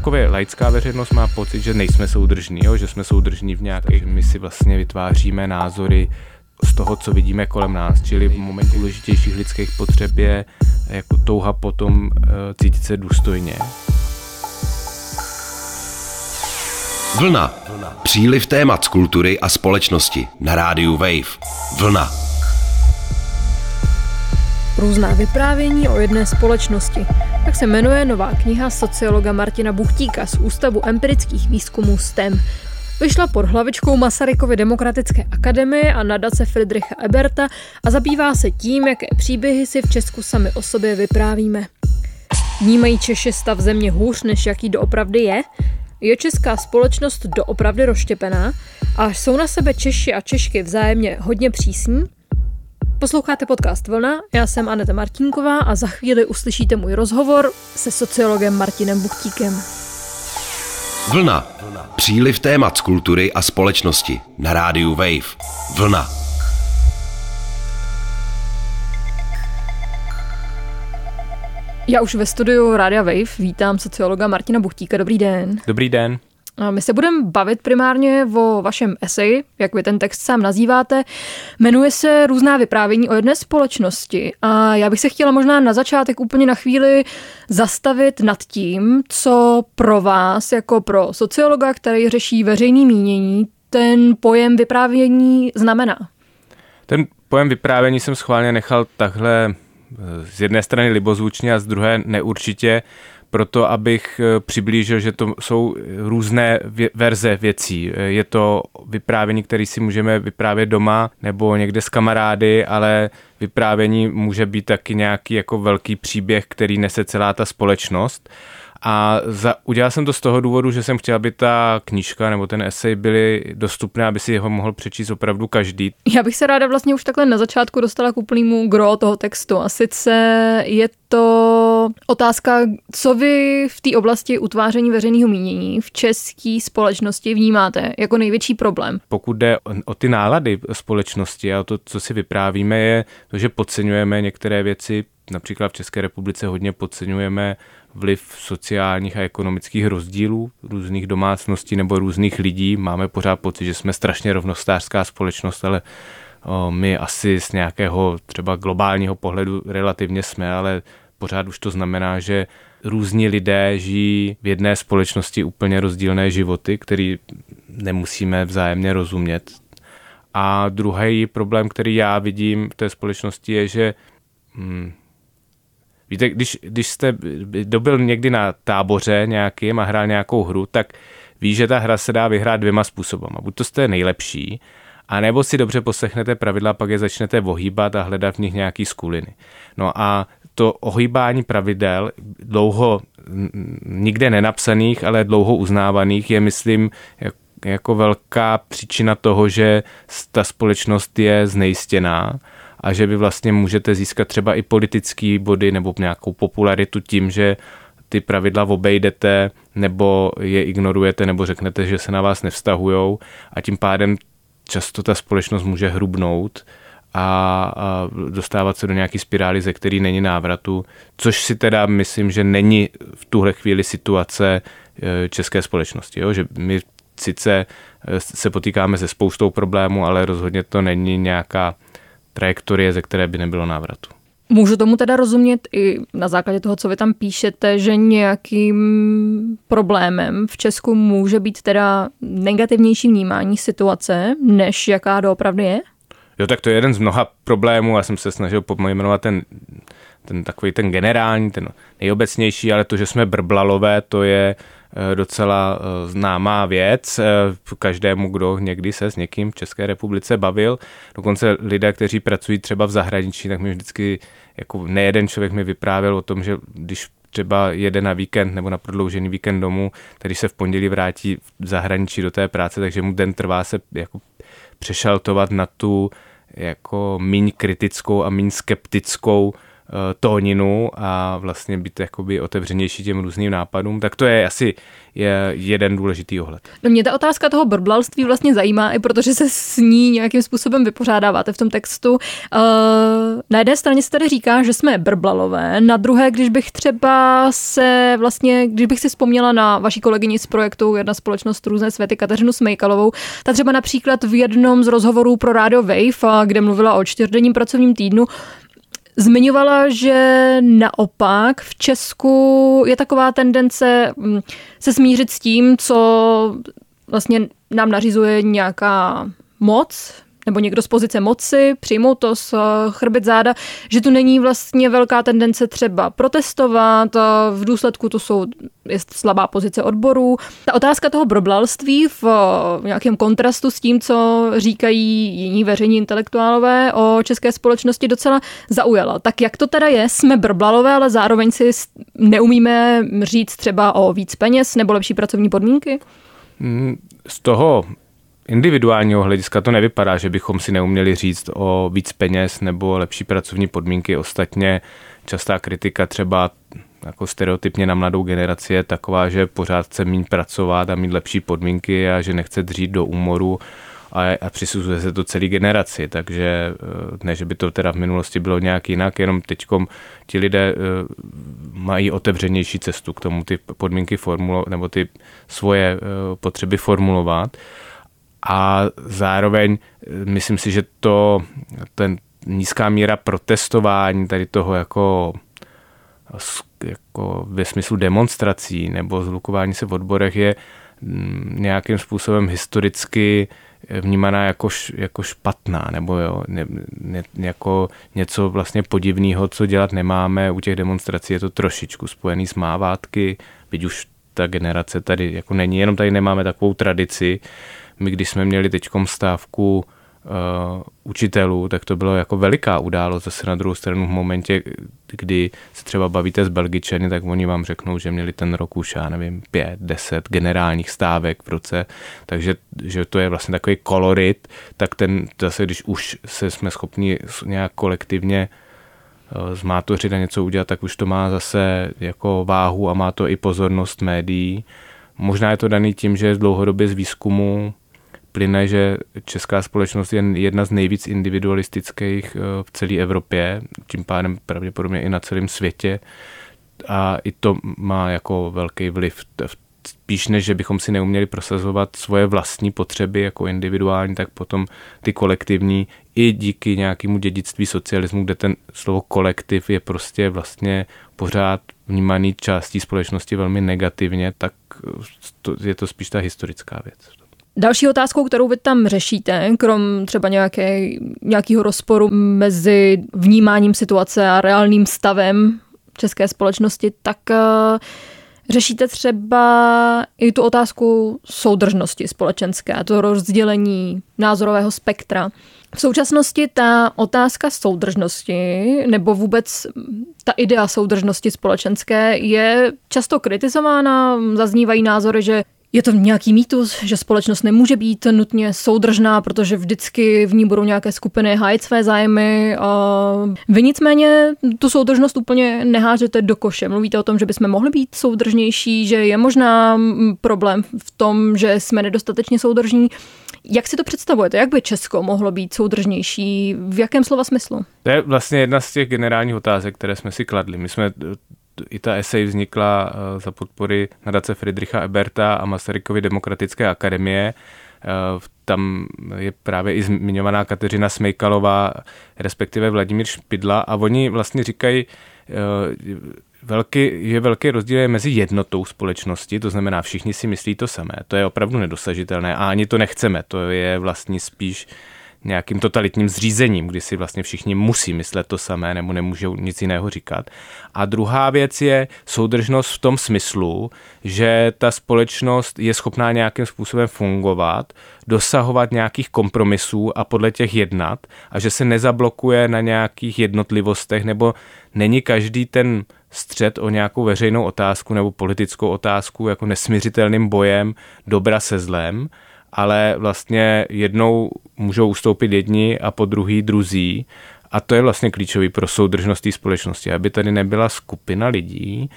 celkově laická veřejnost má pocit, že nejsme soudržní, jo? že jsme soudržní v nějaké, my si vlastně vytváříme názory z toho, co vidíme kolem nás, čili v momentě důležitějších lidských potřeb je jako touha potom uh, cítit se důstojně. Vlna. Příliv témat z kultury a společnosti na rádiu Wave. Vlna. Různá vyprávění o jedné společnosti. Tak se jmenuje nová kniha sociologa Martina Buchtíka z Ústavu empirických výzkumů STEM. Vyšla pod hlavičkou Masarykovy demokratické akademie a nadace Friedricha Eberta a zabývá se tím, jaké příběhy si v Česku sami o sobě vyprávíme. Vnímají Češi stav země hůř, než jaký doopravdy je? Je česká společnost doopravdy rozštěpená? A jsou na sebe Češi a Češky vzájemně hodně přísní? Posloucháte podcast Vlna, já jsem Aneta Martinková a za chvíli uslyšíte můj rozhovor se sociologem Martinem Buchtíkem. Vlna. Příliv témat z kultury a společnosti na rádiu Wave. Vlna. Já už ve studiu Rádia Wave vítám sociologa Martina Buchtíka. Dobrý den. Dobrý den. My se budeme bavit primárně o vašem eseji, jak vy ten text sám nazýváte. Jmenuje se Různá vyprávění o jedné společnosti a já bych se chtěla možná na začátek úplně na chvíli zastavit nad tím, co pro vás, jako pro sociologa, který řeší veřejný mínění, ten pojem vyprávění znamená. Ten pojem vyprávění jsem schválně nechal takhle eh, z jedné strany libozvučně a z druhé neurčitě, proto abych eh, přiblížil, že to jsou různé verze věcí. Eh, je to vyprávění, které si můžeme vyprávět doma nebo někde s kamarády, ale vyprávění může být taky nějaký jako velký příběh, který nese celá ta společnost. A za, udělal jsem to z toho důvodu, že jsem chtěl, aby ta knížka nebo ten esej byly dostupné, aby si ho mohl přečíst opravdu každý. Já bych se ráda vlastně už takhle na začátku dostala k úplnému gro toho textu. A sice je to otázka, co vy v té oblasti utváření veřejného mínění v české společnosti vnímáte jako největší problém? Pokud jde o ty nálady společnosti a to, co si vyprávíme, je to, že podceňujeme některé věci, například v České republice hodně podceňujeme vliv sociálních a ekonomických rozdílů různých domácností nebo různých lidí. Máme pořád pocit, že jsme strašně rovnostářská společnost, ale my asi z nějakého třeba globálního pohledu relativně jsme, ale pořád už to znamená, že různí lidé žijí v jedné společnosti úplně rozdílné životy, který nemusíme vzájemně rozumět. A druhý problém, který já vidím v té společnosti, je, že hm, Víte, když, když jste dobil někdy na táboře nějakým a hrál nějakou hru, tak ví, že ta hra se dá vyhrát dvěma způsobama. Buď to jste nejlepší, a nebo si dobře poslechnete pravidla, pak je začnete ohýbat a hledat v nich nějaký skuliny. No a to ohýbání pravidel, dlouho nikde nenapsaných, ale dlouho uznávaných, je, myslím, jako velká příčina toho, že ta společnost je znejistěná a že vy vlastně můžete získat třeba i politický body nebo nějakou popularitu tím, že ty pravidla obejdete nebo je ignorujete nebo řeknete, že se na vás nevztahujou a tím pádem často ta společnost může hrubnout a, dostávat se do nějaký spirály, ze který není návratu, což si teda myslím, že není v tuhle chvíli situace e, české společnosti. Jo? Že my sice e, se potýkáme se spoustou problémů, ale rozhodně to není nějaká trajektorie, ze které by nebylo návratu. Můžu tomu teda rozumět i na základě toho, co vy tam píšete, že nějakým problémem v Česku může být teda negativnější vnímání situace, než jaká doopravdy je? Jo, tak to je jeden z mnoha problémů. Já jsem se snažil pojmenovat ten, ten takový ten generální, ten nejobecnější, ale to, že jsme brblalové, to je Eh, docela eh, známá věc eh, každému, kdo někdy se s někým v České republice bavil. Dokonce lidé, kteří pracují třeba v zahraničí, tak mi vždycky, jako nejeden člověk mi vyprávěl o tom, že když třeba jede na víkend nebo na prodloužený víkend domů, když se v pondělí vrátí v zahraničí do té práce, takže mu den trvá se jako přešaltovat na tu jako míň kritickou a míň skeptickou tóninu a vlastně být jakoby otevřenější těm různým nápadům, tak to je asi je jeden důležitý ohled. No mě ta otázka toho brblalství vlastně zajímá, i protože se s ní nějakým způsobem vypořádáváte v tom textu. Uh, na jedné straně se tady říká, že jsme brblalové, na druhé, když bych třeba se vlastně, když bych si vzpomněla na vaší kolegyni z projektu Jedna společnost různé světy Kateřinu Smejkalovou, ta třeba například v jednom z rozhovorů pro Radio Wave, kde mluvila o čtyřdenním pracovním týdnu, Zmiňovala, že naopak v Česku je taková tendence mm, se smířit s tím, co vlastně nám nařizuje nějaká moc, nebo někdo z pozice moci, přijmout to s eh, chrbit záda, že tu není vlastně velká tendence třeba protestovat, v důsledku to jsou je slabá pozice odborů. Ta otázka toho broblalství v eh, nějakém kontrastu s tím, co říkají jiní veřejní intelektuálové o české společnosti docela zaujala. Tak jak to teda je? Jsme brblalové, ale zároveň si neumíme říct třeba o víc peněz nebo lepší pracovní podmínky? Mm, z toho individuálního hlediska to nevypadá, že bychom si neuměli říct o víc peněz nebo lepší pracovní podmínky. Ostatně častá kritika třeba jako stereotypně na mladou generaci je taková, že pořád chce mít pracovat a mít lepší podmínky a že nechce dřít do úmoru a, a přisuzuje se to celý generaci, takže eh, ne, že by to teda v minulosti bylo nějak jinak, jenom teď ti lidé eh, mají otevřenější cestu k tomu ty podmínky formulovat, nebo ty svoje eh, potřeby formulovat a zároveň eh, myslím si, že to, ten nízká míra protestování tady toho jako, jako ve smyslu demonstrací nebo zlukování se v odborech je mm, nějakým způsobem historicky vnímaná jako, jako špatná, nebo jo, ne, ne, jako něco vlastně podivného, co dělat nemáme. U těch demonstrací je to trošičku spojený s mávátky, byť už ta generace tady jako není, jenom tady nemáme takovou tradici, my když jsme měli teď stávku uh, učitelů, tak to bylo jako veliká událost. Zase na druhou stranu v momentě, kdy se třeba bavíte s Belgičany, tak oni vám řeknou, že měli ten rok už, já nevím, pět, deset generálních stávek v roce, takže že to je vlastně takový kolorit, tak ten zase, když už se jsme schopni nějak kolektivně uh, zmátořit a něco udělat, tak už to má zase jako váhu a má to i pozornost médií. Možná je to daný tím, že dlouhodobě z výzkumu plyne, že česká společnost je jedna z nejvíc individualistických eh, v celé Evropě, tím pádem pravděpodobně i na celém světě. A i to má jako velký vliv. Spíš než, že bychom si neuměli prosazovat svoje vlastní potřeby jako individuální, tak potom ty kolektivní i díky nějakému dědictví socialismu, kde ten slovo kolektiv je prostě vlastně pořád vnímaný částí společnosti velmi negativně, tak je to spíš ta historická věc. Další otázkou, kterou vy tam řešíte, krom třeba nějaké, nějakého rozporu mezi vnímáním situace a reálným stavem české společnosti, tak uh, řešíte třeba i tu otázku soudržnosti společenské, to rozdělení názorového spektra. V současnosti ta otázka soudržnosti nebo vůbec ta idea soudržnosti společenské je často kritizována, zaznívají názory, že je to nějaký mýtus, že společnost nemůže být nutně soudržná, protože vždycky v ní budou nějaké skupiny hájit své zájmy. Vy nicméně tu soudržnost úplně nehážete do koše. Mluvíte o tom, že bychom mohli být soudržnější, že je možná problém v tom, že jsme nedostatečně soudržní. Jak si to představujete? Jak by Česko mohlo být soudržnější? V jakém slova smyslu? To je vlastně jedna z těch generálních otázek, které jsme si kladli. My jsme i ta esej vznikla eh, za podpory nadace Friedricha Eberta a Masarykovy demokratické akademie. Eh, tam je právě i zmiňovaná Kateřina Smejkalová, respektive Vladimír Špidla a oni vlastně říkají, eh, velký, je velký rozdíl mezi jednotou společnosti, to znamená všichni si myslí to samé, to je opravdu nedosažitelné a ani to nechceme, to je vlastně spíš nějakým totalitním zřízením, kdy si vlastně všichni musí myslet to samé nebo nemůžou nic jiného říkat. A druhá věc je soudržnost v tom smyslu, že ta společnost je schopná nějakým způsobem fungovat, dosahovat nějakých kompromisů a podle těch jednat a že se nezablokuje na nějakých jednotlivostech nebo není každý ten střed o nějakou veřejnou otázku nebo politickou otázku jako nesměřitelným bojem dobra se zlem, ale vlastně jednou můžou ustoupit jedni a po druhý druzí A to je vlastně klíčový pro soudržnost té společnosti, aby tady nebyla skupina lidí,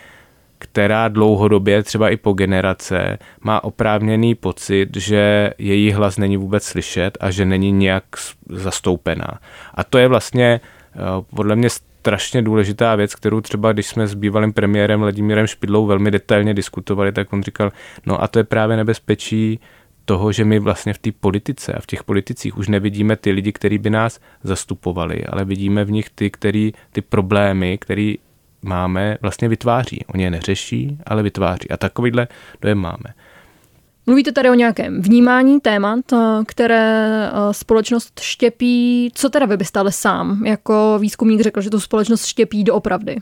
která dlouhodobě, třeba i po generace, má oprávněný pocit, že její hlas není vůbec slyšet a že není nějak zastoupená. A to je vlastně eh, podle mě strašně důležitá věc, kterou třeba, když jsme s bývalým premiérem Vladimírem Špidlou velmi detailně diskutovali, tak on říkal, no a to je právě nebezpečí toho, že my vlastně v té politice a v těch politicích už nevidíme ty lidi, kteří by nás zastupovali, ale vidíme v nich ty, který, ty problémy, který máme, vlastně vytváří. Oni je neřeší, ale vytváří. A takovýhle dojem máme. Mluvíte tady o nějakém vnímání témat, eh, které eh, společnost štěpí. Co teda vy byste ale sám jako výzkumník řekl, že tu společnost štěpí doopravdy?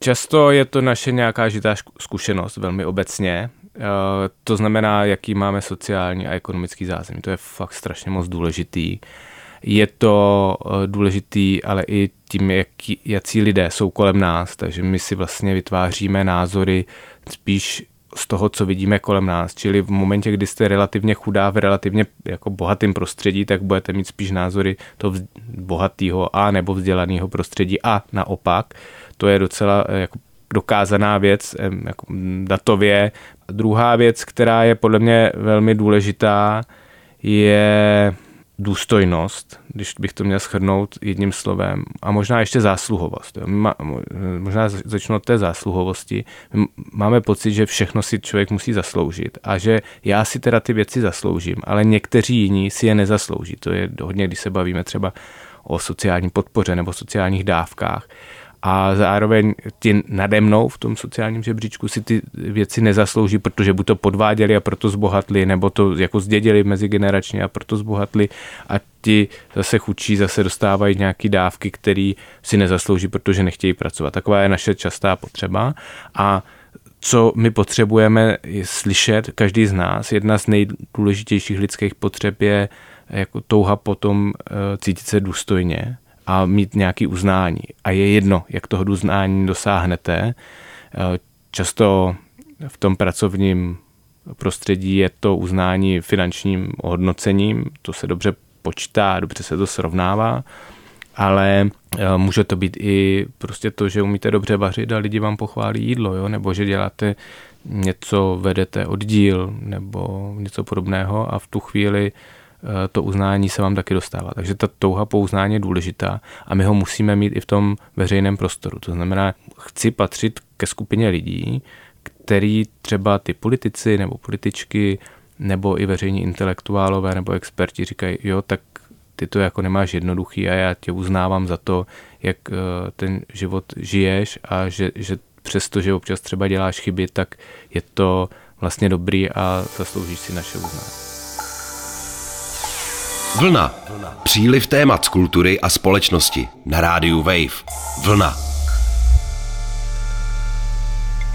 Často je to naše nějaká žitá zkušenost, velmi obecně. Eh, to znamená, jaký máme sociální a ekonomický zázemí. To je fakt strašně moc důležitý. Je to důležitý, ale i tím, jaký, jaký lidé jsou kolem nás, takže my si vlastně vytváříme názory spíš z toho, co vidíme kolem nás. Čili v momentě, kdy jste relativně chudá v relativně jako bohatém prostředí, tak budete mít spíš názory toho bohatého a nebo vzdělaného prostředí a naopak. To je docela eh, jako dokázaná věc jako datově. Druhá věc, která je podle mě velmi důležitá, je důstojnost, když bych to měl shrnout jedním slovem, a možná ještě zásluhovost. Možná začnu od té zásluhovosti. Máme pocit, že všechno si člověk musí zasloužit a že já si teda ty věci zasloužím, ale někteří jiní si je nezaslouží. To je hodně, když se bavíme třeba o sociální podpoře nebo sociálních dávkách a zároveň ti nade mnou v tom sociálním žebříčku si ty věci nezaslouží, protože buď to podváděli a proto zbohatli, nebo to jako zdědili mezigeneračně a proto zbohatli a ti zase chudší zase dostávají nějaké dávky, které si nezaslouží, protože nechtějí pracovat. Taková je naše častá potřeba a co my potřebujeme je slyšet, každý z nás, jedna z nejdůležitějších lidských potřeb je jako touha potom eh, cítit se důstojně, a mít nějaký uznání. A je jedno, jak toho uznání dosáhnete. Eh, často v tom pracovním prostředí je to uznání finančním ohodnocením, to se dobře počítá, dobře se to srovnává, ale eh, může to být i prostě to, že umíte dobře vařit a lidi vám pochválí jídlo, jo? nebo že děláte něco, vedete oddíl nebo něco podobného a v tu chvíli to uznání se vám taky dostává. Takže ta touha po uznání je důležitá a my ho musíme mít i v tom veřejném prostoru. To znamená, chci patřit ke skupině lidí, který třeba ty politici nebo političky nebo i veřejní intelektuálové nebo experti říkají, jo, tak ty to jako nemáš jednoduchý a já tě uznávám za to, jak eh, ten život žiješ a že, že přesto, že občas třeba děláš chyby, tak je to vlastně dobrý a zasloužíš si naše uznání. Vlna. Příliv témat z kultury a společnosti na rádiu Wave. Vlna.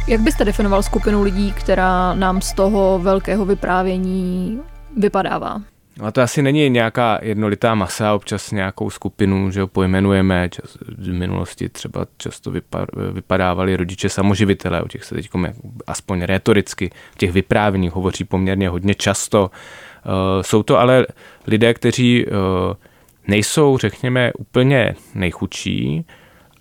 Jak byste definoval skupinu lidí, která nám z toho velkého vyprávění vypadává? A to asi není nějaká jednolitá masa, občas nějakou skupinu, že ho pojmenujeme. Čas, v minulosti třeba často vypadávali rodiče samoživitelé, o těch se teď aspoň retoricky v těch vyprávěních hovoří poměrně hodně často. Eh, jsou to ale lidé, kteří eh, nejsou, řekněme, úplně nejchudší,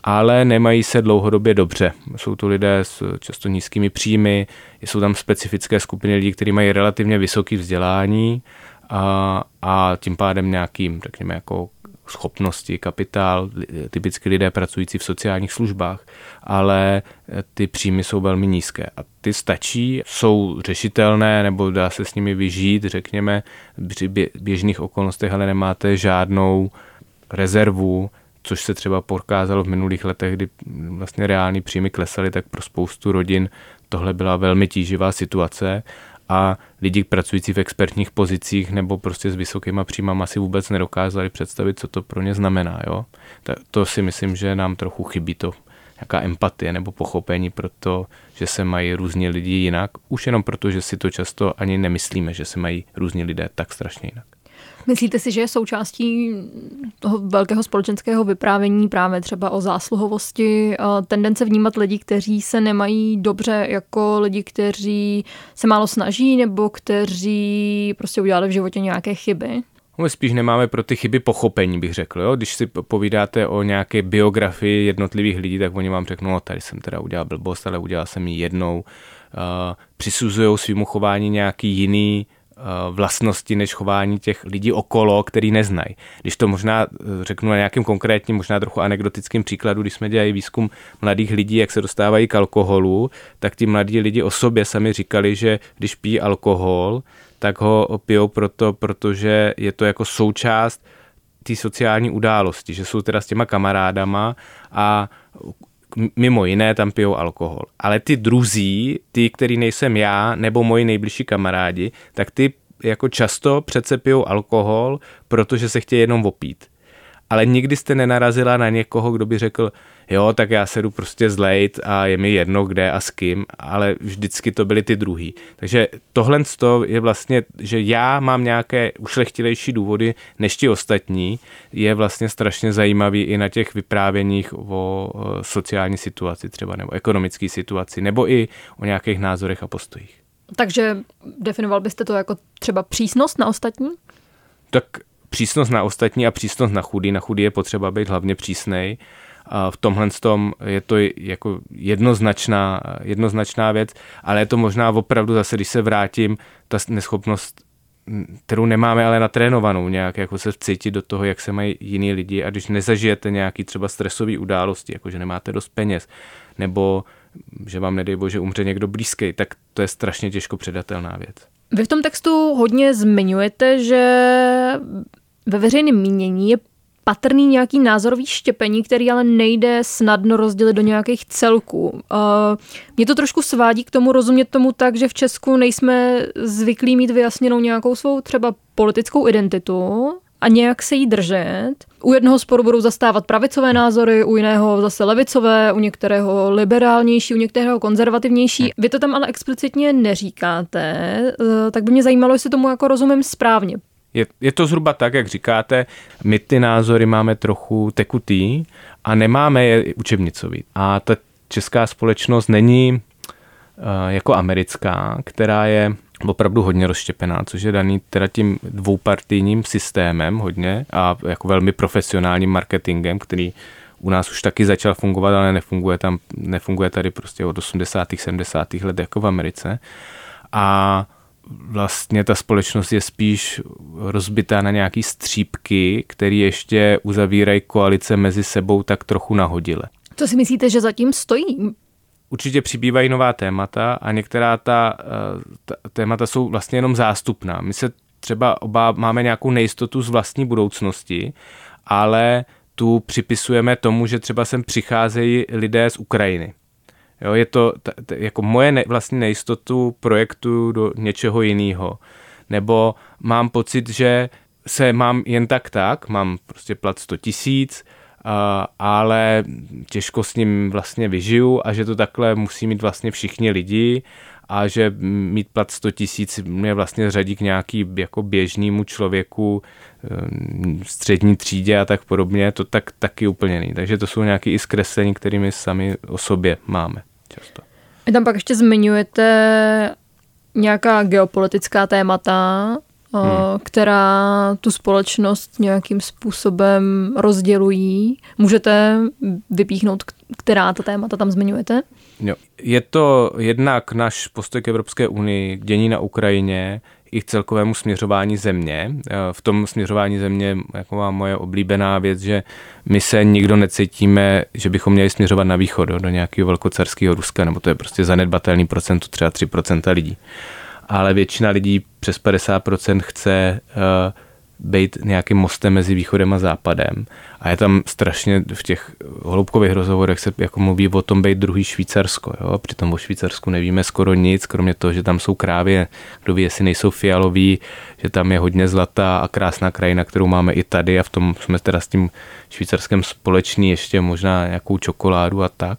ale nemají se dlouhodobě dobře. Jsou to lidé s často nízkými příjmy, jsou tam specifické skupiny lidí, kteří mají relativně vysoké vzdělání a, a tím pádem nějakým, řekněme, jako schopnosti, kapitál, typicky lidé pracující v sociálních službách, ale ty příjmy jsou velmi nízké. A ty stačí, jsou řešitelné, nebo dá se s nimi vyžít, řekněme, při běžných okolnostech, ale nemáte žádnou rezervu, což se třeba prokázalo v minulých letech, kdy vlastně reální příjmy klesaly, tak pro spoustu rodin tohle byla velmi tíživá situace a lidi pracující v expertních pozicích nebo prostě s vysokýma příjmama si vůbec nedokázali představit, co to pro ně znamená. Jo? To si myslím, že nám trochu chybí to nějaká empatie nebo pochopení pro to, že se mají různí lidi jinak, už jenom proto, že si to často ani nemyslíme, že se mají různí lidé tak strašně jinak. Myslíte si, že je součástí toho velkého společenského vyprávění právě třeba o zásluhovosti tendence vnímat lidi, kteří se nemají dobře jako lidi, kteří se málo snaží nebo kteří prostě udělali v životě nějaké chyby? My spíš nemáme pro ty chyby pochopení, bych řekl. Jo? Když si povídáte o nějaké biografii jednotlivých lidí, tak oni vám řeknou, no, tady jsem teda udělal blbost, ale udělal jsem ji jednou. Uh, přisuzují svýmu chování nějaký jiný vlastnosti než chování těch lidí okolo, který neznají. Když to možná uh, řeknu na nějakým konkrétním, možná trochu anekdotickým příkladu, když jsme dělali výzkum mladých lidí, jak se dostávají k alkoholu, tak ti mladí lidi o sobě sami říkali, že když pijí alkohol, tak ho pijou proto, protože je to jako součást té sociální události, že jsou teda s těma kamarádama a mimo jiné tam pijou alkohol. Ale ty druzí, ty, který nejsem já, nebo moji nejbližší kamarádi, tak ty jako často přece pijou alkohol, protože se chtějí jenom opít. Ale nikdy jste nenarazila na někoho, kdo by řekl, jo, tak já se jdu prostě zlejt a je mi jedno kde a s kým, ale vždycky to byly ty druhý. Takže tohle je vlastně, že já mám nějaké ušlechtilejší důvody než ti ostatní, je vlastně strašně zajímavý i na těch vyprávěních o sociální situaci třeba, nebo ekonomické situaci, nebo i o nějakých názorech a postojích. Takže definoval byste to jako třeba přísnost na ostatní? Tak přísnost na ostatní a přísnost na chudý. Na chudý je potřeba být hlavně přísnej a v tomhle tom je to jako jednoznačná, jednoznačná věc, ale je to možná opravdu zase, když se vrátím, ta neschopnost kterou nemáme ale natrénovanou nějak, jako se vcítit do toho, jak se mají jiní lidi a když nezažijete nějaký třeba stresový události, jako že nemáte dost peněz, nebo že vám nedej bože umře někdo blízký, tak to je strašně těžko předatelná věc. Vy v tom textu hodně zmiňujete, že ve veřejném mínění je patrný nějaký názorový štěpení, který ale nejde snadno rozdělit do nějakých celků. Uh, mě to trošku svádí k tomu rozumět tomu tak, že v Česku nejsme zvyklí mít vyjasněnou nějakou svou třeba politickou identitu a nějak se jí držet. U jednoho sporu budou zastávat pravicové názory, u jiného zase levicové, u některého liberálnější, u některého konzervativnější. Vy to tam ale explicitně neříkáte, uh, tak by mě zajímalo, jestli tomu jako rozumím správně. Je, je to zhruba tak, jak říkáte, my ty názory máme trochu tekutý a nemáme je učebnicový. A ta česká společnost není uh, jako americká, která je opravdu hodně rozštěpená, což je daný teda tím dvoupartijním systémem hodně a jako velmi profesionálním marketingem, který u nás už taky začal fungovat, ale nefunguje tam, nefunguje tady prostě od 80. 70. let jako v Americe. A vlastně ta společnost je spíš rozbitá na nějaký střípky, které ještě uzavírají koalice mezi sebou tak trochu nahodile. Co si myslíte, že zatím stojí? Určitě přibývají nová témata a některá ta, eh, ta témata jsou vlastně jenom zástupná. My se třeba oba máme nějakou nejistotu z vlastní budoucnosti, ale tu připisujeme tomu, že třeba sem přicházejí lidé z Ukrajiny. Jo, je to t- t- jako moje ne, vlastní nejistotu projektu do něčeho jiného. Nebo mám pocit, že se mám jen tak tak, mám prostě plat 100 tisíc, ale těžko s ním vlastně vyžiju a že to takhle musí mít vlastně všichni lidi a že mít plat 100 tisíc mě vlastně řadí k nějaký jako běžnému člověku v střední třídě a tak podobně, to tak taky úplně není. Takže to jsou nějaké i zkreslení, kterými sami o sobě máme často. Vy tam pak ještě zmiňujete nějaká geopolitická témata, hmm. která tu společnost nějakým způsobem rozdělují. Můžete vypíchnout, která ta témata tam zmiňujete? Jo. Je to jednak náš postoj k Evropské unii, dění na Ukrajině, i k celkovému směřování země. Eh, v tom směřování země jako má moje oblíbená věc, že my se nikdo necítíme, že bychom měli směřovat na východ, do nějakého velkocarského Ruska, nebo to je prostě zanedbatelný procent, třeba 3% lidí. Ale většina lidí přes 50% chce uh, být nějakým mostem mezi východem a západem. A je tam strašně v těch hloubkových rozhovorech se jako mluví o tom být druhý Švýcarsko. Jo? Přitom o Švýcarsku nevíme skoro nic, kromě toho, že tam jsou krávě, kdo ví, jestli nejsou fialoví, že tam je hodně zlatá a krásná krajina, kterou máme i tady a v tom jsme teda s tím Švýcarskem společný ještě možná nějakou čokoládu a tak.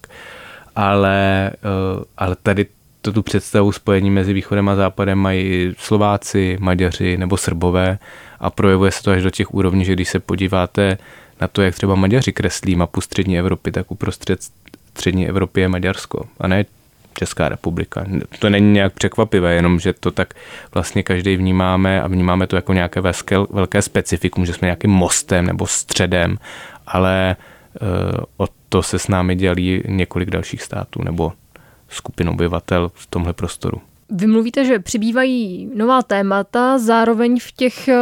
Ale, eh, ale tady to tu představu spojení mezi východem a západem mají Slováci, Maďaři nebo Srbové a projevuje se to až do těch úrovní, že když se podíváte na to, jak třeba Maďaři kreslí mapu střední Evropy, tak uprostřed střední Evropy je Maďarsko a ne Česká republika. To není nějak překvapivé, jenom že to tak vlastně každý vnímáme a vnímáme to jako nějaké velké, velké specifikum, že jsme nějakým mostem nebo středem, ale o to se s námi dělí několik dalších států nebo skupin obyvatel v tomhle prostoru. Vy mluvíte, že přibývají nová témata, zároveň v těch eh,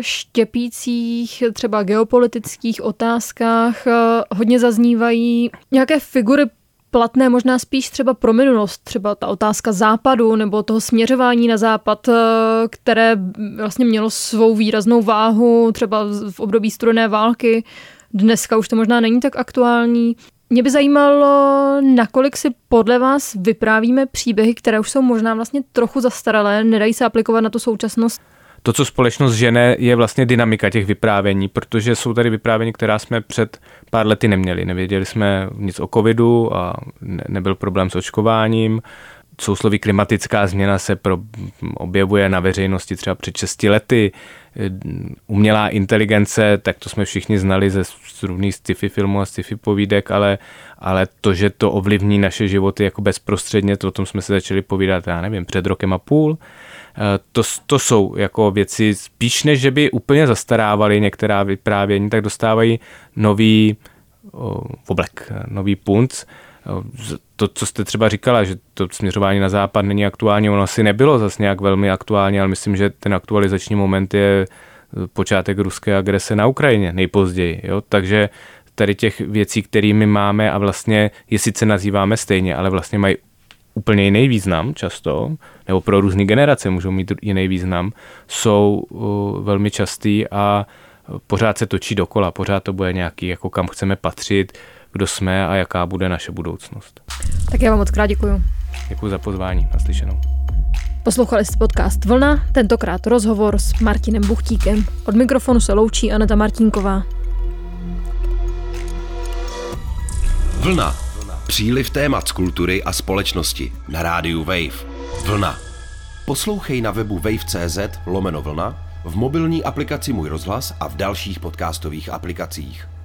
štěpících, třeba geopolitických otázkách eh, hodně zaznívají nějaké figury platné možná spíš třeba pro minulost, třeba ta otázka západu nebo toho směřování na západ, eh, které vlastně mělo svou výraznou váhu třeba v období studené války. Dneska už to možná není tak aktuální. Mě by zajímalo, nakolik si podle vás vyprávíme příběhy, které už jsou možná vlastně trochu zastaralé, nedají se aplikovat na tu současnost? To, co společnost žene, je vlastně dynamika těch vyprávění, protože jsou tady vyprávění, která jsme před pár lety neměli. Nevěděli jsme nic o covidu a nebyl problém s očkováním sousloví klimatická změna se pro, objevuje na veřejnosti třeba před 6 lety. Umělá inteligence, tak to jsme všichni znali ze různých sci-fi filmů a sci-fi povídek, ale, ale to, že to ovlivní naše životy jako bezprostředně, to o tom jsme se začali povídat, já nevím, před rokem a půl. Eh, to, to jsou jako věci spíš než, že by úplně zastarávaly některá vyprávění, tak dostávají nový oblek, nový punc to, co jste třeba říkala, že to směřování na západ není aktuální, ono asi nebylo zase nějak velmi aktuální, ale myslím, že ten aktualizační moment je počátek ruské agrese na Ukrajině nejpozději. Jo? Takže tady těch věcí, kterými máme a vlastně je sice nazýváme stejně, ale vlastně mají úplně jiný význam často, nebo pro různé generace můžou mít jiný význam, jsou uh, velmi častý a pořád se točí dokola, pořád to bude nějaký, jako kam chceme patřit, kdo jsme a jaká bude naše budoucnost. Tak já vám moc krát děkuju. Děkuji za pozvání. Naslyšenou. Poslouchali jste podcast Vlna, tentokrát rozhovor s Martinem Buchtíkem. Od mikrofonu se loučí Aneta Martinková. Vlna. Příliv témat z kultury a společnosti na rádiu Wave. Vlna. Poslouchej na webu wave.cz lomeno vlna, v mobilní aplikaci Můj rozhlas a v dalších podcastových aplikacích.